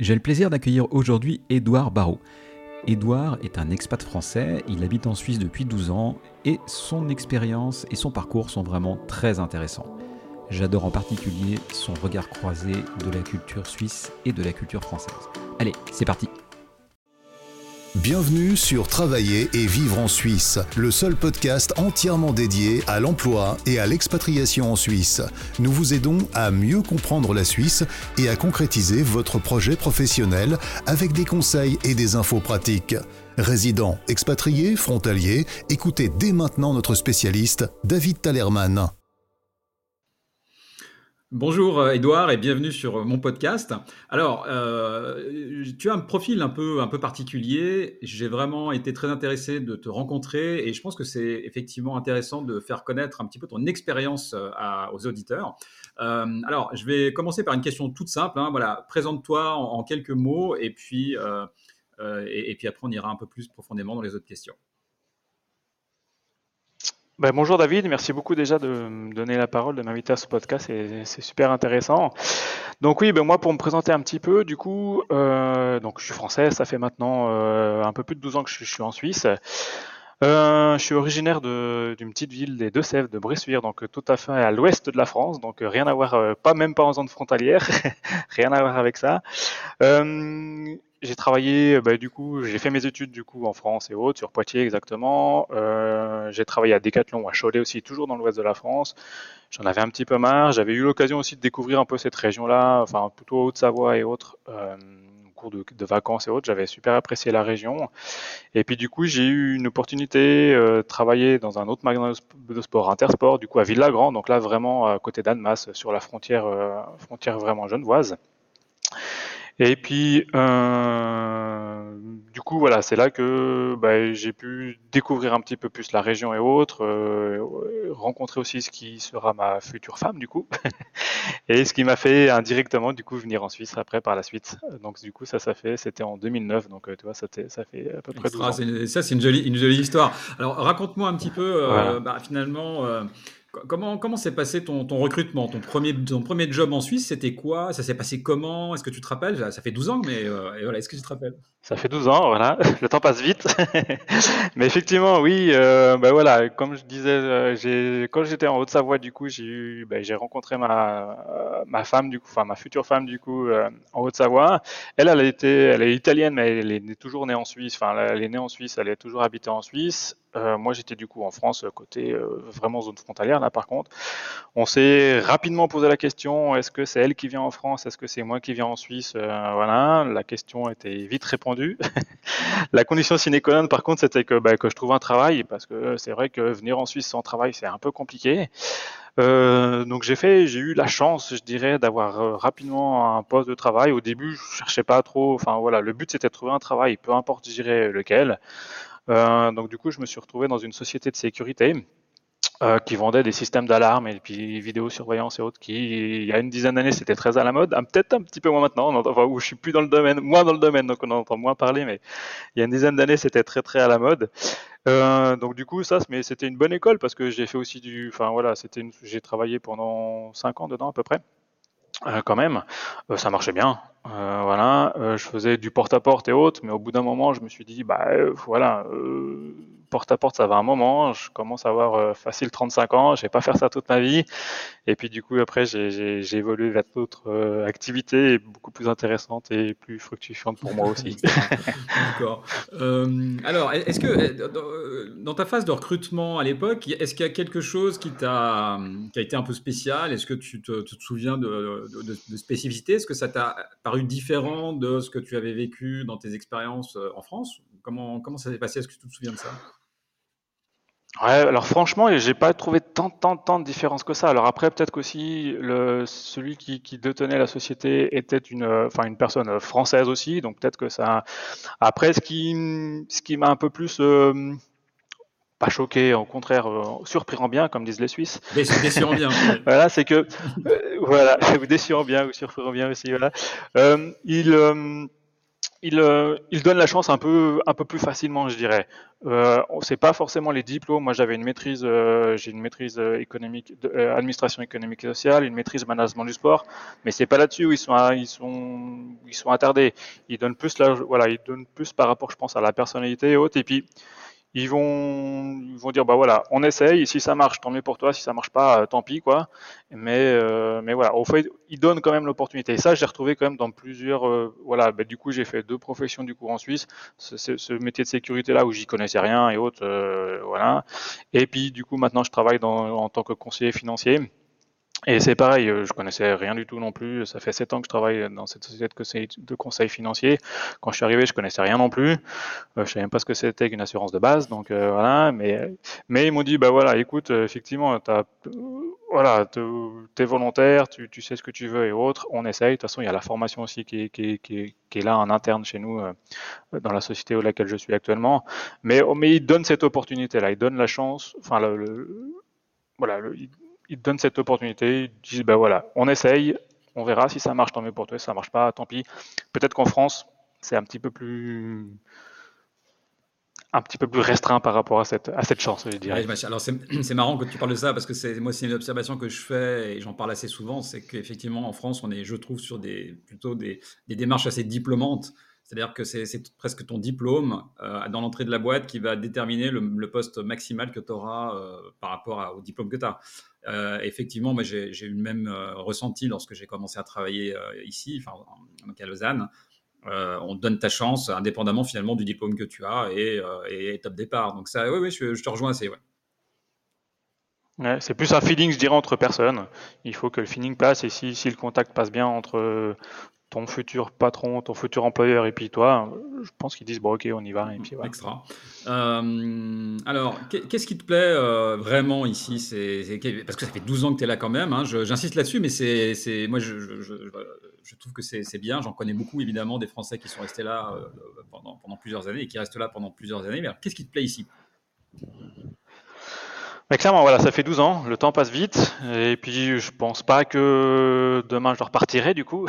J'ai le plaisir d'accueillir aujourd'hui Édouard Barrault. Édouard est un expat français, il habite en Suisse depuis 12 ans et son expérience et son parcours sont vraiment très intéressants. J'adore en particulier son regard croisé de la culture suisse et de la culture française. Allez, c'est parti Bienvenue sur Travailler et vivre en Suisse, le seul podcast entièrement dédié à l'emploi et à l'expatriation en Suisse. Nous vous aidons à mieux comprendre la Suisse et à concrétiser votre projet professionnel avec des conseils et des infos pratiques. Résidents, expatriés, frontaliers, écoutez dès maintenant notre spécialiste, David Talerman. Bonjour Edouard euh, et bienvenue sur euh, mon podcast. Alors, euh, tu as un profil un peu, un peu particulier. J'ai vraiment été très intéressé de te rencontrer et je pense que c'est effectivement intéressant de faire connaître un petit peu ton expérience aux auditeurs. alors, je vais commencer par une question toute simple. Hein. Voilà, présente-toi en, quelques mots et puis, et puis après on ira un peu plus profondément dans les autres questions. Ben, bonjour David, merci beaucoup déjà de me donner la parole, de m'inviter à ce podcast, c'est super intéressant. Donc oui, ben moi pour me présenter un petit peu, du coup, euh, donc je suis français, ça fait maintenant euh, un peu plus de 12 ans que je, suis en Suisse. Euh, je suis originaire d'une petite ville des Deux-Sèvres, de Bressuire, donc tout à fait à l'ouest de la France, donc rien à voir, pas même pas en zone frontalière, rien à voir avec ça. J'ai travaillé, bah, du coup, j'ai fait mes études du coup en France et autres, sur Poitiers exactement. Euh, j'ai travaillé à Decathlon, à Cholet aussi, toujours dans l'ouest de la France. J'en avais un petit peu marre. J'avais eu l'occasion aussi de découvrir un peu cette région-là, enfin plutôt Haute-Savoie et autres, euh, au cours de, de, vacances et autres. J'avais super apprécié la région. Et puis du coup, j'ai eu une opportunité euh, de travailler dans un autre magasin de sport, Intersport, du coup à Villagrand, donc là vraiment à côté d'Annemasse, sur la frontière, euh, frontière vraiment genevoise. Et puis, euh, du coup, voilà, c'est là que bah, j'ai pu découvrir un petit peu plus la région et autres, euh, rencontrer aussi ce qui sera ma future femme, du coup, et ce qui m'a fait indirectement, du coup, venir en Suisse après par la suite. Donc, du coup, ça, ça fait, c'était en 2009, donc euh, tu vois, ça, ça fait à peu près 12 ans. Ça, c'est une jolie, une jolie histoire. Alors, raconte-moi un petit peu, bah, finalement Comment, comment s'est passé ton, ton, recrutement? Ton premier, ton premier job en Suisse, c'était quoi? Ça s'est passé comment? Est-ce que tu te rappelles? Ça fait 12 ans, mais euh, voilà, est-ce que tu te rappelles? Ça fait 12 ans, voilà. Le temps passe vite. mais effectivement, oui, euh, ben voilà, comme je disais, euh, quand j'étais en Haute-Savoie, du coup, j'ai ben, j'ai rencontré ma, ma femme, du coup, enfin ma future femme, du coup, en Haute-Savoie. Elle, elle, elle est italienne, mais elle est toujours née en Suisse. Enfin, elle est née en Suisse, elle est toujours habité en Suisse. Euh, moi, j'étais du coup en France, côté euh, vraiment zone frontalière. Là, par contre, on s'est rapidement posé la question est-ce que c'est elle qui vient en France Est-ce que c'est moi qui viens en Suisse euh, Voilà, la question était vite répondue. la condition sine qua non, par contre, c'était que, bah, je trouve un travail, parce que c'est vrai que venir en Suisse sans travail, c'est un peu compliqué. Euh, donc j'ai fait, j'ai eu la chance, je dirais, d'avoir rapidement un poste de travail. Au début, je cherchais pas trop. Enfin voilà, le but c'était de trouver un travail, peu importe, je dirais lequel. Euh, donc du coup, je me suis retrouvé dans une société de sécurité euh, qui vendait des systèmes d'alarme et puis vidéosurveillance et autres, qui il y a une dizaine d'années c'était très à la mode, ah, peut-être un petit peu moins maintenant, enfin, où je suis plus dans le domaine, moins dans le domaine, donc on en entend moins parler, mais il y a une dizaine d'années c'était très très à la mode. Euh, donc du coup ça, mais c'était une bonne école parce que j'ai fait aussi du, enfin voilà, c'était, j'ai travaillé pendant cinq ans dedans à peu près. Euh, quand même, euh, ça marchait bien. Euh, voilà, je faisais du porte-à-porte et autres, mais au bout d'un moment, je me suis dit, bah voilà, porte à porte, ça va un moment. Je commence à avoir euh, facile 35 ans. Je vais pas faire ça toute ma vie. Et puis du coup, après, j'ai évolué vers d'autres euh, activités beaucoup plus intéressantes et plus fructifiantes pour moi aussi. D'accord. Euh, alors, est-ce que dans ta phase de recrutement à l'époque, est-ce qu'il y a quelque chose qui t'a qui a été un peu spécial? Est-ce que tu te, souviens de, de, de spécificité Est-ce que ça t'a paru différent de ce que tu avais vécu dans tes expériences en France? Comment, comment ça s'est passé? Est-ce que tu te souviens de ça? Ouais, alors franchement, j'ai pas trouvé tant, tant, tant de différence que ça. Alors après, peut-être qu'aussi le celui qui, qui détenait la société était une, enfin une personne française aussi, donc peut-être que ça. Après, ce qui, ce qui m'a un peu plus euh, pas choqué, au contraire euh, surprenant bien, comme disent les Suisses. Déçurant bien. voilà, c'est que euh, voilà, déçurant bien ou surprenant bien aussi. Voilà, euh, il il, euh, il, donne la chance un peu, un peu plus facilement, je dirais. Euh, c'est pas forcément les diplômes. Moi, j'avais une maîtrise, euh, j'ai une maîtrise euh, économique, euh, administration économique et sociale, une maîtrise management du sport, mais c'est pas là-dessus où ils sont, ils sont, ils sont attardés. Ils donnent plus, la, voilà, ils donnent plus par rapport, je pense, à la personnalité et autres. Et ils vont, ils vont dire bah voilà, on essaye. Si ça marche, tant mieux pour toi. Si ça marche pas, euh, tant pis quoi. Mais euh, mais voilà, au fait, ils donnent quand même l'opportunité. Et ça, j'ai retrouvé quand même dans plusieurs. Euh, voilà, bah, du coup, j'ai fait deux professions du coup en Suisse. Ce, ce métier de sécurité là où j'y connaissais rien et autres, euh, voilà. Et puis du coup, maintenant, je travaille dans, en tant que conseiller financier. Et c'est pareil, euh, je connaissais rien du tout non plus. Ça fait sept ans que je travaille dans cette société de conseil, financier. Quand je suis arrivé, je connaissais rien non plus. Euh, je savais même pas ce que c'était qu'une assurance de base. Donc euh, voilà. Mais mais ils m'ont dit bah voilà, écoute, euh, effectivement, t'as voilà, t'es volontaire, tu, tu sais ce que tu veux et autres. On essaye. De toute façon, il y a la formation aussi qui est, qui est, qui est, là en interne chez nous dans la société où laquelle je suis actuellement. Mais mais ils donnent cette opportunité là. Ils donnent la chance. Enfin le, le voilà. Le, ils te donnent cette opportunité, ils disent ben voilà, on essaye, on verra si ça marche, tant mieux pour toi, si ça marche pas, tant pis. Peut-être qu'en France, c'est un petit peu plus un petit peu plus restreint par rapport à cette, à cette chance, je dirais. Ouais, alors c'est marrant que tu parles de ça parce que c'est moi c'est une observation que je fais et j'en parle assez souvent, c'est qu'effectivement en France on est, je trouve, sur des plutôt des, des démarches assez diplômantes. C'est-à-dire que c'est presque ton diplôme euh, dans l'entrée de la boîte qui va déterminer le, poste maximal que tu auras euh, par rapport au diplôme que tu as. Euh, effectivement, j'ai eu le même euh, ressenti lorsque j'ai commencé à travailler euh, ici, enfin donc à Lausanne. on te donne ta chance indépendamment finalement du diplôme que tu as et, et top départ. Donc ça, oui, oui, je, te rejoins assez. Ouais. C'est plus un feeling, je dirais, entre personnes. Il faut que le feeling passe et si le contact passe bien entre ton futur patron, ton futur employeur et puis toi, je pense qu'ils disent bon ok on y va et puis voilà. Extra. Euh, alors qu'est-ce qui te plaît euh, vraiment ici? Parce que ça fait 12 ans que tu es là quand même. Hein, j'insiste là-dessus, mais c'est, moi je, je, trouve que c'est, bien. J'en connais beaucoup évidemment des Français qui sont restés là euh, pendant, pendant plusieurs années et qui restent là pendant plusieurs années. Mais qu'est-ce qui te plaît ici? Mais clairement, voilà, ça fait 12 ans, le temps passe vite, et puis je pense pas que demain je repartirai du coup.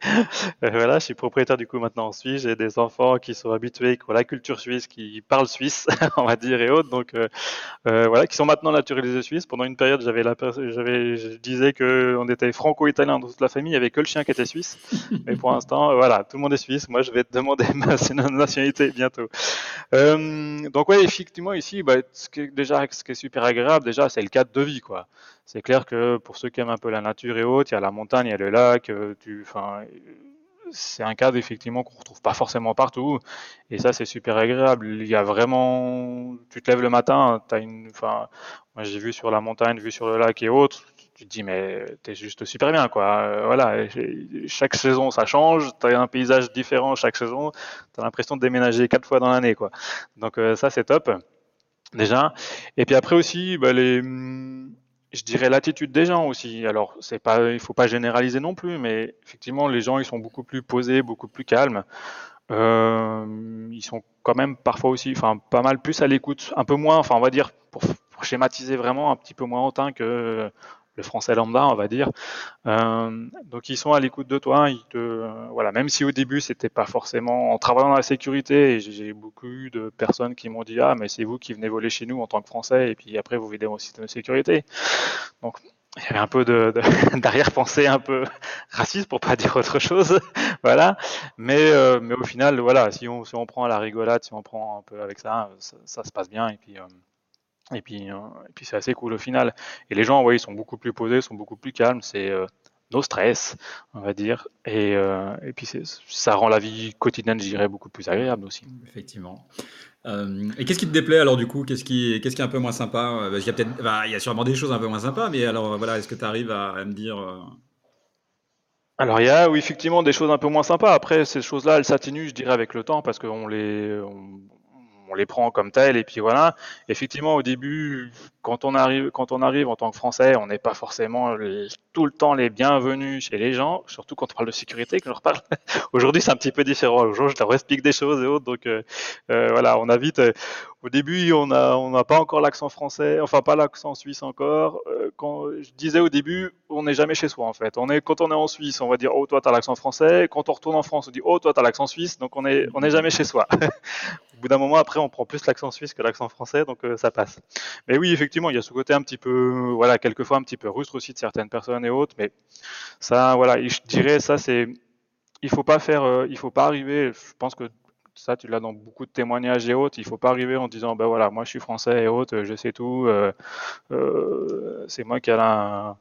voilà, je suis propriétaire du coup maintenant en Suisse, j'ai des enfants qui sont habitués à la culture suisse, qui parlent suisse, on va dire, et autres, donc euh, euh, voilà, qui sont maintenant naturalisés suisses. Pendant une période, j'avais la, j'avais, je disais que on était franco-italien dans toute la famille, il y avait que le chien qui était suisse, mais pour l'instant, voilà, tout le monde est suisse. Moi, je vais te demander ma nationalité bientôt. Euh, donc ouais, effectivement ici, bah, ce qui est, déjà, ce qui est super agréable déjà, c'est le cadre de vie, quoi. C'est clair que pour ceux qui aiment un peu la nature et autres, il y a la montagne, il y a le lac, euh, tu, enfin, c'est un cadre effectivement qu'on retrouve pas forcément partout, et ça c'est super agréable. Il y a vraiment, tu te lèves le matin, as une, enfin, moi j'ai vu sur la montagne, vu sur le lac et autres, tu te dis mais t'es juste super bien quoi. Euh, voilà, chaque saison ça change, t'as un paysage différent chaque saison, t'as l'impression de déménager quatre fois dans l'année quoi. Donc euh, ça c'est top déjà. Et puis après aussi, bah, les, je dirais l'attitude des gens aussi. Alors, c'est pas, il faut pas généraliser non plus, mais effectivement, les gens, ils sont beaucoup plus posés, beaucoup plus calmes. Euh, ils sont quand même parfois aussi, enfin, pas mal plus à l'écoute, un peu moins, enfin, on va dire, pour, schématiser vraiment, un petit peu moins hautain que le français lambda, on va dire. Euh, donc ils sont à l'écoute de toi. Ils te, euh, voilà, même si au début c'était pas forcément en travaillant dans la sécurité. J'ai beaucoup de personnes qui m'ont dit ah mais c'est vous qui venez voler chez nous en tant que Français et puis après vous videz mon système de sécurité. Donc il y avait un peu de, d'arrière-pensée un peu raciste pour pas dire autre chose, voilà. Mais euh, mais au final voilà, si on si on prend à la rigolade, si on prend un peu avec ça, ça, ça se passe bien et puis. Et puis, euh, et puis c'est assez cool au final. Et les gens, ouais, ils sont beaucoup plus posés, sont beaucoup plus calmes. C'est euh, no stress, on va dire. Et, euh, et puis ça rend la vie quotidienne, je dirais, beaucoup plus agréable aussi. Effectivement. Euh, et qu'est-ce qui te déplaît alors du coup? Qu'est-ce qui, qu'est-ce qui est un peu moins sympa? Il y a peut-être, bah, il y a sûrement des choses un peu moins sympas, mais alors voilà, est-ce que tu arrives à, à, me dire alors il y a oui effectivement des choses un peu moins sympas. Après ces choses-là, elles s'atténuent, je dirais, avec le temps parce qu'on les, on, on les prend comme tels et puis voilà. Effectivement, au début, quand on arrive, quand on arrive en tant que Français, on n'est pas forcément tout le temps les bienvenus chez les gens, surtout quand on parle de sécurité, que je reparle. Aujourd'hui, c'est un petit peu différent. Aujourd'hui, je leur explique des choses et autres, donc euh, euh voilà, on a vite. Euh, au début, on n'a on pas encore l'accent français, enfin pas l'accent suisse encore. Quand je disais au début, on n'est jamais chez soi en fait. On est quand on est en Suisse, on va dire oh toi t'as l'accent français. Quand on retourne en France, on dit oh toi t'as l'accent suisse. Donc on est on n'est jamais chez soi. au bout d'un moment, après, on prend plus l'accent suisse que l'accent français, donc ça passe. Mais oui, effectivement, il y a ce côté un petit peu, voilà, quelquefois un petit peu rustre aussi de certaines personnes et autres. Mais ça, voilà, je dirais ça, c'est, il faut pas faire, euh, il faut pas arriver. Je pense que ça, tu l'as dans beaucoup de témoignages et autres. Il faut pas arriver en disant, ben voilà, moi je suis français et autres, je sais tout. Euh, euh, c'est moi qui a la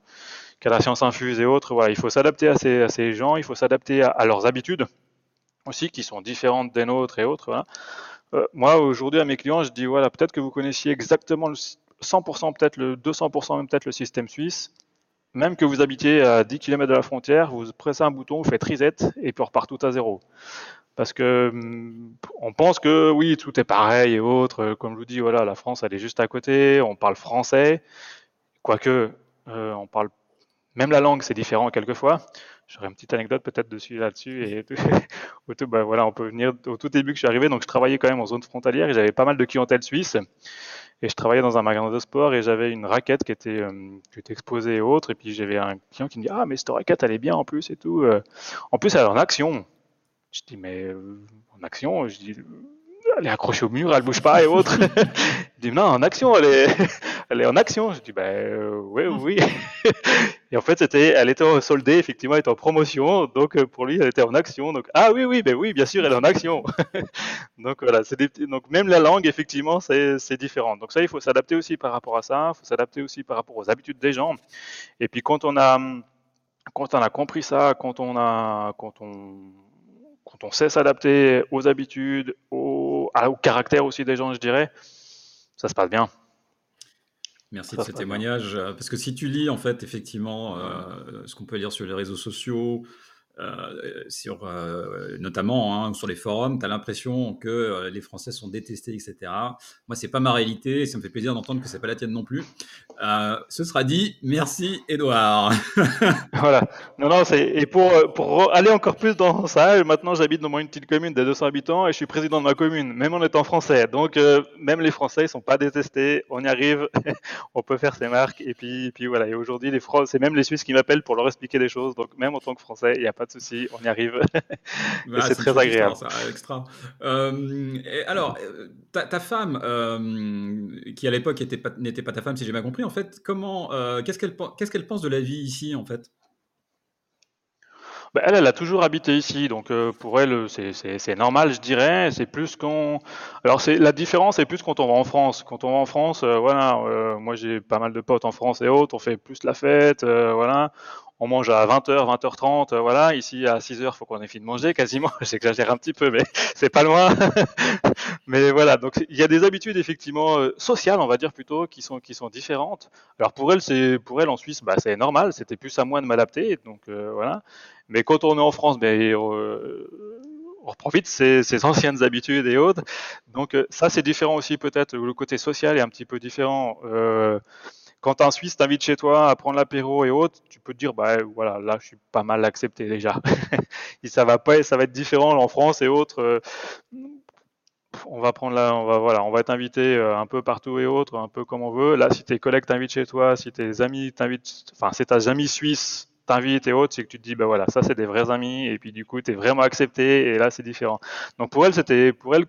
qui la science infuse et autres. Voilà, il faut s'adapter à ces, à ces gens, il faut s'adapter à, leurs habitudes aussi, qui sont différentes des nôtres et autres. Voilà. Euh, moi, aujourd'hui, à mes clients, je dis voilà, peut-être que vous connaissiez exactement le 100%, peut-être le 200%, même peut-être le système suisse. Même que vous habitiez à 10 km de la frontière, vous pressez un bouton, vous faites reset et puis on repart tout à zéro. Parce que hum, on pense que oui, tout est pareil et autres. Comme je vous dis, voilà, la France, elle est juste à côté. On parle français, quoique euh, on parle même la langue, c'est différent quelquefois. J'aurais une petite anecdote peut-être dessus là-dessus et au tout, bah, voilà, on peut venir au tout début que je suis arrivé, donc je travaillais quand même en zone frontalière et j'avais pas mal de clientèle suisse et je travaillais dans un magasin de sport et j'avais une raquette qui était, euh, qui était exposée et autres. Et puis j'avais un client qui me dit Ah, mais cette raquette, elle est bien en plus et tout. Euh. En plus, elle est en action. Je dis Mais euh, en action? Je dis Elle est accrochée au mur, elle bouge pas et autres. Il dit Non, en action, elle est, elle est en action. Je dis Ben oui, oui. Et en fait, c'était, elle était soldée, effectivement, elle était en promotion. Donc, euh, pour lui, elle était en action. Donc, ah oui, oui, ben oui, bien sûr, elle est en action. donc, voilà. C'est des, donc, même la langue, effectivement, c'est, c'est différent. Donc, ça, il faut s'adapter aussi par rapport à ça. Il faut s'adapter aussi par rapport aux habitudes des gens. Et puis, quand on a, quand on a compris ça, quand on a, quand on, quand on sait s'adapter aux habitudes, au, au caractère aussi des gens, je dirais, ça se passe bien. Merci de ce témoignage. Euh, parce que si tu lis, en fait, effectivement, euh, ce qu'on peut lire sur les réseaux sociaux, euh, sur, euh, notamment hein, sur les forums, tu as l'impression que euh, les Français sont détestés, etc. Moi, c'est pas ma réalité et ça me fait plaisir d'entendre que c'est pas la tienne non plus. ce sera dit. Merci, Edouard. voilà. Non, non, et pour pour aller encore plus dans ça, maintenant j'habite dans une petite commune de 200 habitants et je suis président de ma commune, même en étant français. Donc même les Français ils sont pas détestés. On y arrive, on peut faire ses marques et puis puis voilà. Et aujourd'hui, c'est même les Suisses qui m'appellent pour leur expliquer des choses. Donc même en tant que Français, il n'y a pas de souci, on y arrive. Bah, c'est très agréable. Ça, extra. Euh, alors, euh, ta, femme, euh, qui à l'époque n'était pas, ta femme, si j'ai bien compris, en fait, comment, qu'est-ce qu'elle qu'est-ce qu'elle pense de la vie ici, en fait? Bah, elle, elle a toujours habité ici, donc pour elle, c'est normal, je dirais. C'est plus qu'on. Alors, la différence, c'est plus quand on va en France. Quand on va en France, voilà, moi j'ai pas mal de potes en France et autres, on fait plus la fête, voilà on mange à 20h, 20h30, voilà. Ici, à 6h, il faut qu'on ait fini de manger quasiment. J'exagère un petit peu, mais c'est pas loin. mais voilà, donc il y a des habitudes effectivement euh, sociales, on va dire plutôt, qui sont qui sont différentes. Alors pour elle, c'est pour elle en Suisse, bah, c'est normal. C'était plus à moi de m'adapter, donc euh, voilà. Mais quand on est en France, ben, euh, on profite de ses, anciennes habitudes et autres. Donc ça, c'est différent aussi peut-être. Le côté social est un petit peu différent. Euh, quand un Suisse t'invite chez toi à prendre l'apéro et autres, tu peux te dire, bah voilà, là je suis pas mal accepté déjà. ça va pas, ça va être différent en France et autres. Euh, on va prendre là, on va voilà, on va t'inviter euh, un peu partout et autres, un peu comme on veut. Là, si tes collègues t'invitent chez toi, si tes amis t'invitent, enfin c'est tes amis suisses t'invitent et autres, c'est que tu te dis bah voilà, ça c'est des vrais amis et puis du coup tu es vraiment accepté et là c'est différent. Donc pour elle c'était pour elle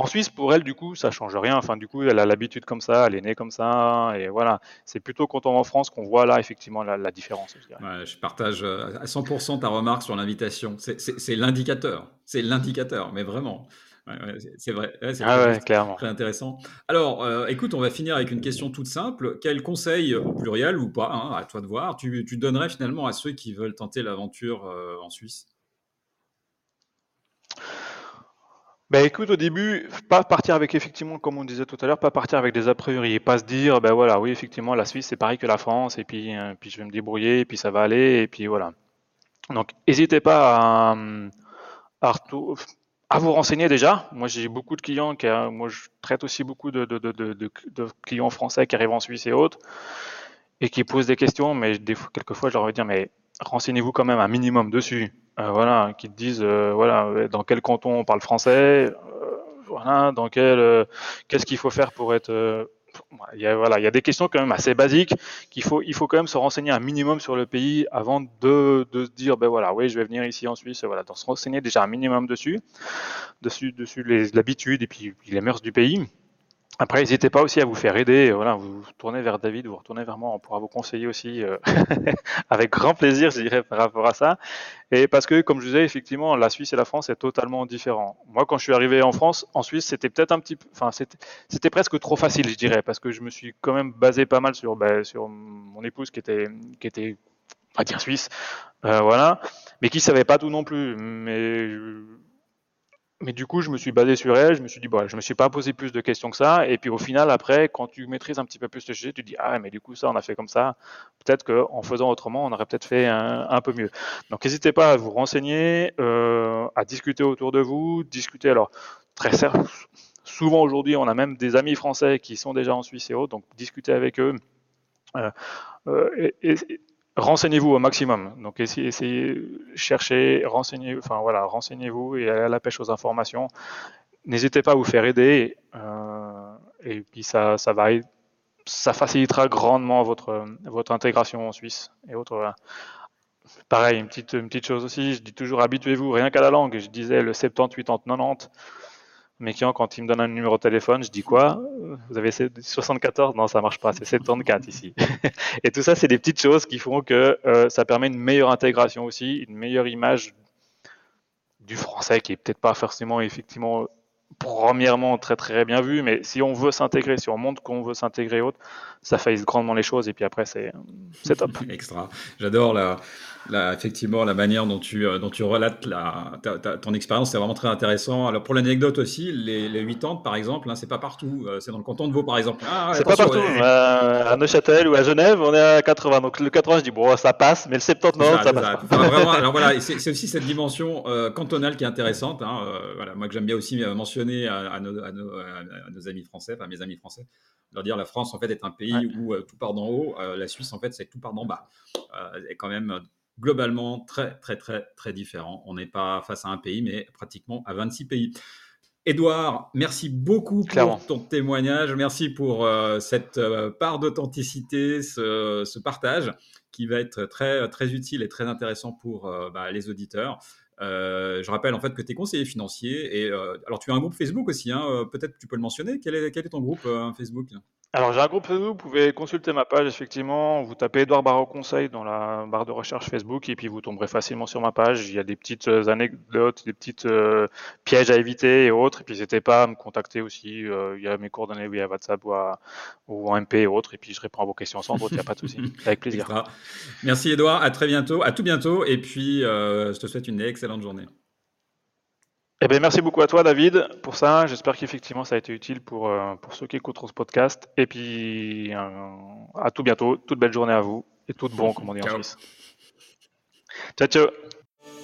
en Suisse, pour elle, du coup, ça change rien. Enfin, du coup, elle a l'habitude comme ça, elle est née comme ça, et voilà. C'est plutôt quand on en France qu'on voit là effectivement la, différence. Je, partage euh, à 100% ta remarque sur l'invitation. C'est l'indicateur, c'est l'indicateur, mais vraiment. C'est vrai, c'est ah clairement. très intéressant. Alors, euh, écoute, on va finir avec une question toute simple. Quel conseil, au pluriel ou pas, hein, à toi de voir, tu, donnerais finalement à ceux qui veulent tenter l'aventure euh, en Suisse? Ben écoute, au début, pas partir avec effectivement, comme on disait tout à l'heure, pas partir avec des a priori et pas se dire, ben voilà, oui, effectivement, la Suisse c'est pareil que la France et puis, euh, puis je vais me débrouiller et puis ça va aller et puis voilà. Donc, n'hésitez pas à, à vous renseigner déjà. Moi, j'ai beaucoup de clients qui, moi, je traite aussi beaucoup de, de, de, de, clients français qui arrivent en Suisse et autres et qui posent des questions, mais des fois, quelquefois, je leur dire, mais renseignez-vous quand même un minimum dessus. Euh, voilà, qui te disent, euh, voilà, dans quel canton on parle français, euh, voilà, dans quel, qu'est-ce qu'il faut faire pour être il y a, des questions quand même assez basiques qu'il faut, il faut quand même se renseigner un minimum sur le pays avant de, de se dire, ben voilà, oui, je vais venir ici en Suisse, voilà, donc se renseigner déjà un minimum dessus, dessus, dessus les et puis les mœurs du pays. Après, n'hésitez pas aussi à vous faire aider. Voilà, vous, tournez vers David, vous retournez vers moi, on pourra vous conseiller aussi euh, avec grand plaisir, je dirais, par rapport à ça. Et parce que, comme je disais, effectivement, la Suisse et la France est totalement différent. Moi, quand je suis arrivé en France, en Suisse, c'était peut-être un petit enfin, c'était presque trop facile, je dirais, parce que je me suis quand même basé pas mal sur, ben, sur mon épouse qui était, qui était, on va dire suisse, euh, voilà, mais qui savait pas tout non plus. Mais mais du coup, je me suis basé sur elle, je me suis dit, bon, je me suis pas posé plus de questions que ça. Et puis au final, après, quand tu maîtrises un petit peu plus le sujet, tu te dis, ah, mais du coup, ça, on a fait comme ça. Peut-être qu'en faisant autrement, on aurait peut-être fait un, peu mieux. Donc n'hésitez pas à vous renseigner, euh, à discuter autour de vous, discuter. Alors, très souvent aujourd'hui, on a même des amis français qui sont déjà en Suisse et autres, donc discuter avec eux. Euh, euh, et, renseignez-vous au maximum. Donc essayez, essayez chercher, renseignez, enfin voilà, renseignez-vous et allez à la pêche aux informations. N'hésitez pas à vous faire aider euh, et puis ça, ça facilitera grandement votre votre intégration en Suisse et autres. Pareil, une petite, une petite chose aussi, je dis toujours habituez-vous rien qu'à la langue. Je disais le 70, 80, 90 mes clients, quand ils me donnent un numéro de téléphone, je dis quoi? Vous avez 74 Non, ça marche pas, c'est 74 ici. et tout ça, c'est des petites choses qui font que euh, ça permet une meilleure intégration aussi, une meilleure image du français qui est peut-être pas forcément effectivement premièrement très très bien vu, mais si on veut s'intégrer, si on montre qu'on veut s'intégrer autre, ça facilite grandement les choses et puis après c'est top. Extra. J'adore la, la, effectivement la manière dont tu euh, dont tu relates la, ton expérience, c'est vraiment très intéressant. Alors pour l'anecdote aussi, les, les 80 par exemple, hein, c'est pas partout, euh, c'est dans le canton de Vaud par exemple. Ah, c'est pas partout. Euh, à Neuchâtel ou à Genève, on est à 80. Donc le 80, je dis bon ça passe, mais le 70 non, ça, passe pas. vraiment, alors voilà, c'est aussi cette dimension cantonale qui est intéressante. Hein, voilà, moi que j'aime bien aussi mentionner à, à, nos, à, nos, amis français, enfin mes amis français, leur dire la France en fait est un pays où tout part d'en haut, la Suisse en fait c'est tout part d'en bas. est quand même globalement très, très, très, très différent. On n'est pas face à un pays, mais pratiquement à 26 pays. Edouard, merci beaucoup pour ton témoignage. Merci pour euh, cette euh, part d'authenticité, ce, partage qui va être très, très utile et très intéressant pour euh, bah, les auditeurs. je rappelle en fait que tu es conseiller financier et alors tu as un groupe Facebook aussi, hein, peut-être tu peux le mentionner. Quel est, quel est ton groupe Facebook? Alors j'ai un groupe Facebook, vous pouvez consulter ma page effectivement, vous tapez Edouard Barreau Conseil dans la barre de recherche Facebook et puis vous tomberez facilement sur ma page. Il y a des petites euh, anecdotes, des petites euh, pièges à éviter et autres. Et puis n'hésitez pas à me contacter aussi. Euh, il y a mes coordonnées via WhatsApp ou, ou en MP et autres. Et puis je réponds à vos questions sans doute, il n'y a pas de souci. Avec plaisir. Merci Edouard, à très bientôt, à tout bientôt. Et puis je te souhaite une excellente journée. Eh bien, merci beaucoup à toi, David, pour ça. J'espère qu'effectivement, ça a été utile pour, euh, pour ceux qui écoutent ce podcast. Et puis, euh, à tout bientôt. Toute belle journée à vous. Et tout bon, comme on dit en Suisse. Ciao, ciao.